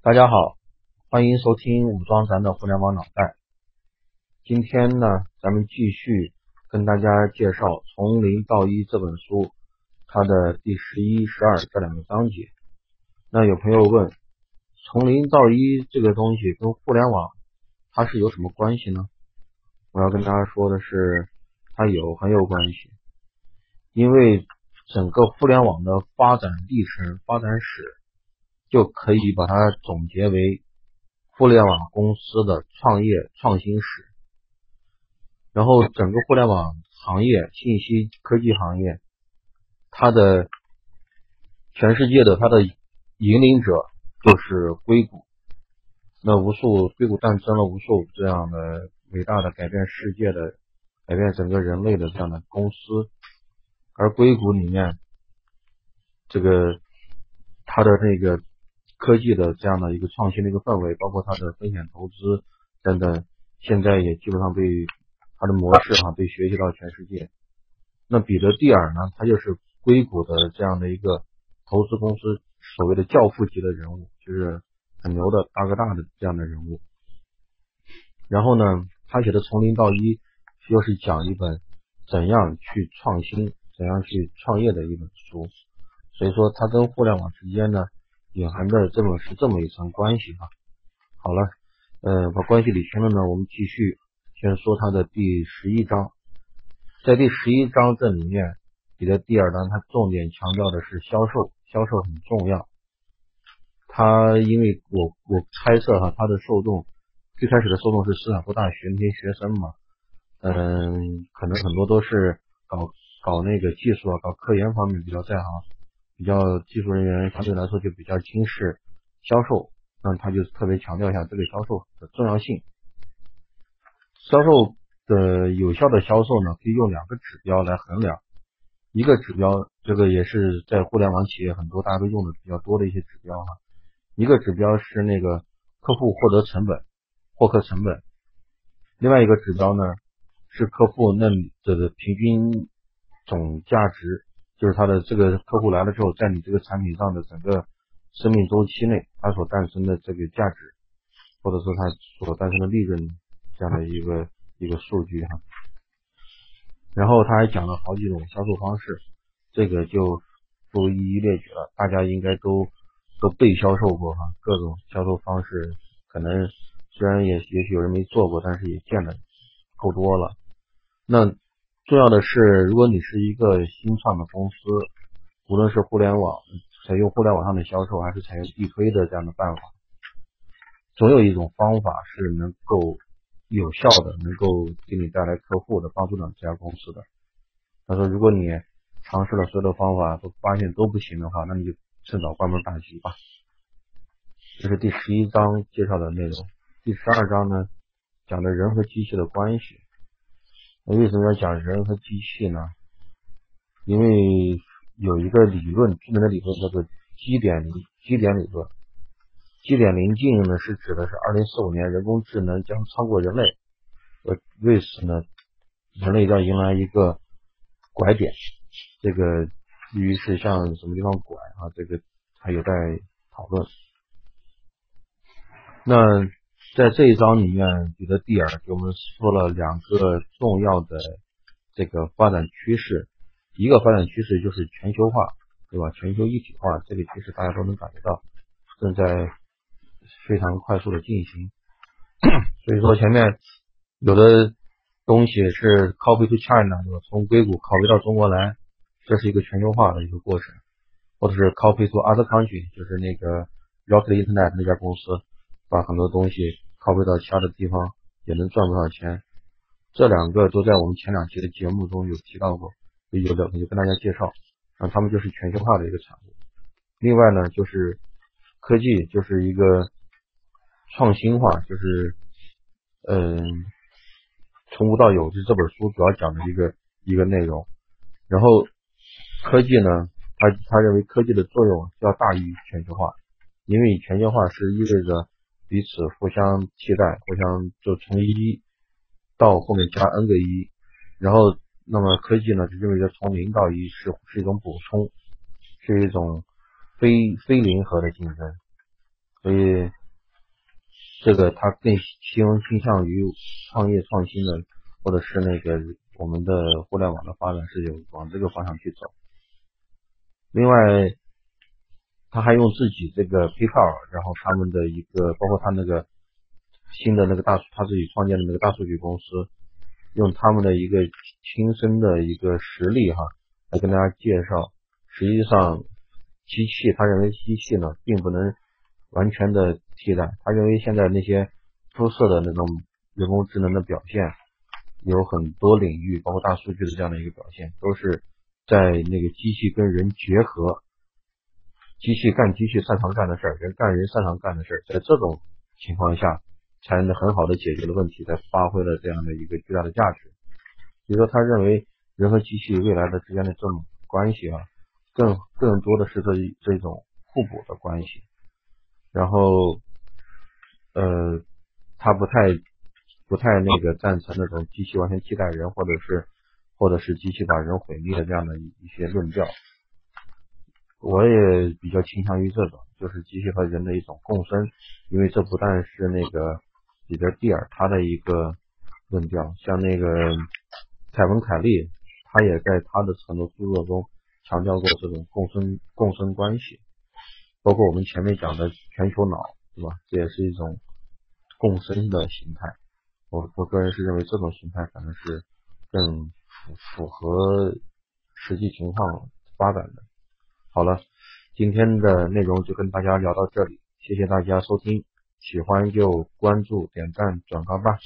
大家好，欢迎收听武装咱的互联网脑袋。今天呢，咱们继续跟大家介绍《从零到一》这本书，它的第十一、十二这两个章节。那有朋友问，从零到一这个东西跟互联网它是有什么关系呢？我要跟大家说的是，它有很有关系，因为整个互联网的发展历程、发展史，就可以把它总结为互联网公司的创业创新史。然后，整个互联网行业、信息科技行业，它的全世界的它的引领者就是硅谷。那无数硅谷诞生了无数这样的伟大的改变世界的、改变整个人类的这样的公司。而硅谷里面，这个它的那个科技的这样的一个创新的一个氛围，包括它的风险投资等等，现在也基本上被它的模式哈被学习到全世界。那彼得蒂尔呢，他就是硅谷的这样的一个投资公司所谓的教父级的人物，就是很牛的大哥大的这样的人物。然后呢，他写的《从零到一》又是讲一本怎样去创新。怎样去创业的一本书，所以说他跟互联网之间呢隐含的这么是这么一层关系啊。好了，呃，把关系理清了呢，我们继续先说它的第十一章。在第十一章这里面，你的第二章它重点强调的是销售，销售很重要。它因为我我猜测哈，它的受众最开始的受众是斯坦福大学那些学生嘛，嗯，可能很多都是搞。搞那个技术啊，搞科研方面比较在行，比较技术人员相对来说就比较轻视销售，那他就特别强调一下这个销售的重要性。销售的有效的销售呢，可以用两个指标来衡量，一个指标这个也是在互联网企业很多大家都用的比较多的一些指标哈，一个指标是那个客户获得成本，获客成本，另外一个指标呢是客户那里的平均。总价值就是他的这个客户来了之后，在你这个产品上的整个生命周期内，它所诞生的这个价值，或者说它所诞生的利润这样的一个一个数据哈。然后他还讲了好几种销售方式，这个就不一一列举了，大家应该都都被销售过哈，各种销售方式，可能虽然也也许有人没做过，但是也见的够多了。那重要的是，如果你是一个新创的公司，无论是互联网采用互联网上的销售，还是采用地推的这样的办法，总有一种方法是能够有效的，能够给你带来客户的，帮助到这家公司的。他说，如果你尝试了所有的方法都发现都不行的话，那你就趁早关门大吉吧。这是第十一章介绍的内容。第十二章呢，讲的人和机器的关系。那为什么要讲人和机器呢？因为有一个理论，著名的理论叫做基点基点理论。基点临近呢，是指的是二零四五年人工智能将超过人类。呃，为此呢，人类要迎来一个拐点。这个至于是向什么地方拐啊，这个还有待讨论。那。在这一章里面，彼得蒂尔给我们说了两个重要的这个发展趋势。一个发展趋势就是全球化，对吧？全球一体化这个趋势大家都能感觉到，正在非常快速的进行。所以说前面有的东西是 copy to China，对吧？从硅谷 copy 到中国来，这是一个全球化的一个过程。或者是 copy to other country，就是那个 Rocket Internet 那家公司把很多东西。靠背到其他的地方也能赚不少钱，这两个都在我们前两期的节目中有提到过，有的我就跟大家介绍，啊，他们就是全球化的一个产物。另外呢，就是科技就是一个创新化，就是嗯，从无到有，就这本书主要讲的一个一个内容。然后科技呢，他他认为科技的作用要大于全球化，因为全球化是意味着。彼此互相替代，互相就从一到后面加 n 个一，然后那么科技呢就认为着从零到一是是一种补充，是一种非非零和的竞争。所以这个他更倾倾向于创业创新的，或者是那个我们的互联网的发展是有往这个方向去走。另外，他还用自己这个 PayPal，然后他们的一个包括他那个新的那个大他自己创建的那个大数据公司，用他们的一个亲身的一个实例哈，来跟大家介绍，实际上。机器，他认为机器呢，并不能完全的替代。他认为现在那些出色的那种人工智能的表现，有很多领域，包括大数据的这样的一个表现，都是在那个机器跟人结合，机器干机器擅长干的事儿，人干人擅长干的事儿，在这种情况下，才能很好的解决了问题，才发挥了这样的一个巨大的价值。所以说，他认为人和机器未来的之间的这种关系啊。更更多的是这这种互补的关系，然后呃，他不太不太那个赞成那种机器完全替代人，或者是或者是机器把人毁灭的这样的一些论调。我也比较倾向于这种，就是机器和人的一种共生，因为这不但是那个彼得蒂尔他的一个论调，像那个凯文凯利，他也在他的很多著作中。强调过这种共生共生关系，包括我们前面讲的全球脑，对吧？这也是一种共生的形态。我我个人是认为这种形态可能是更符符合实际情况发展的。好了，今天的内容就跟大家聊到这里，谢谢大家收听，喜欢就关注、点赞、转发吧。